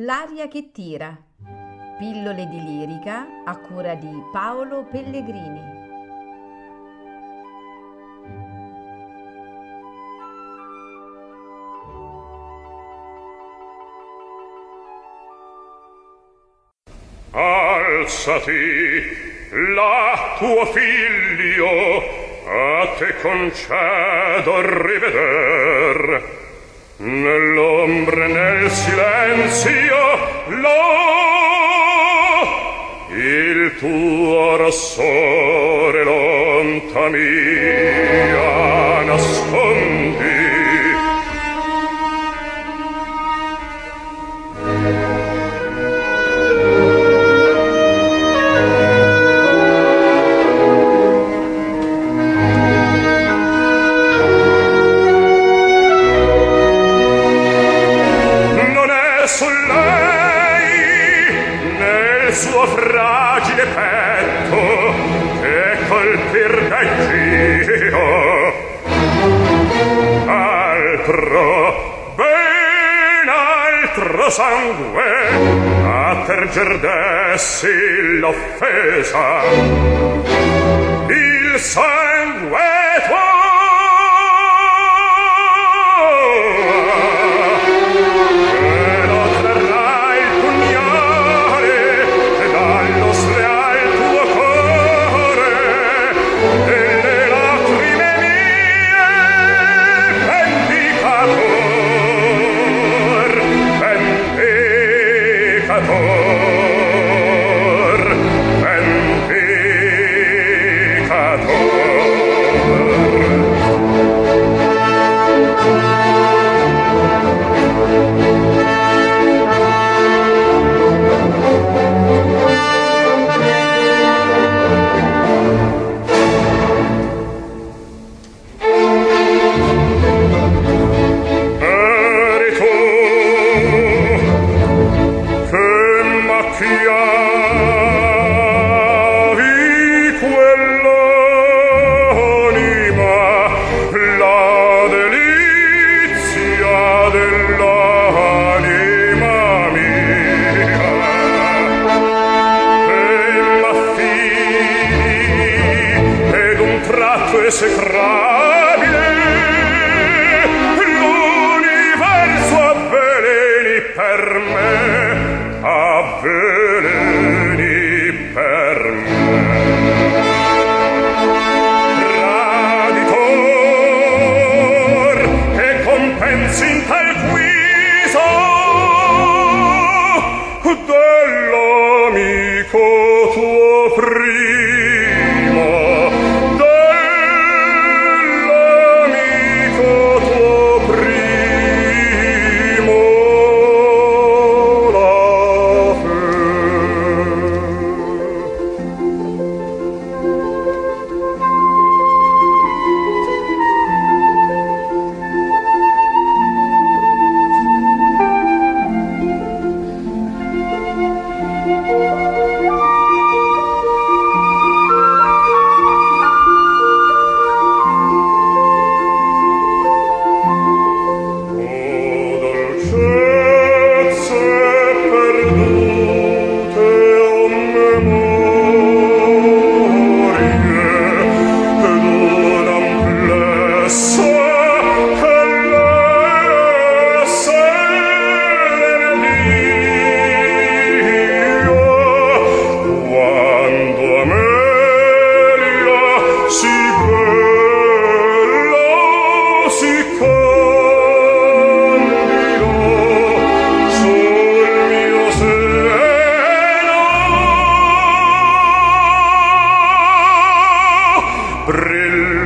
L'aria che tira. Pillole di lirica a cura di Paolo Pellegrini. Alzati, là tuo figlio, a te concedo riveder nell'ombre nel silenzio silenzio lo! Il tuo rossore lonta mia nascondi. reggio altro ben altro sangue a terger dessi l'offesa. Il sangue tuo insesecrabile l'universo avveleni per me avveleni per me. Traditor che compensi in tal guiso dell'amico tuo primo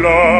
love.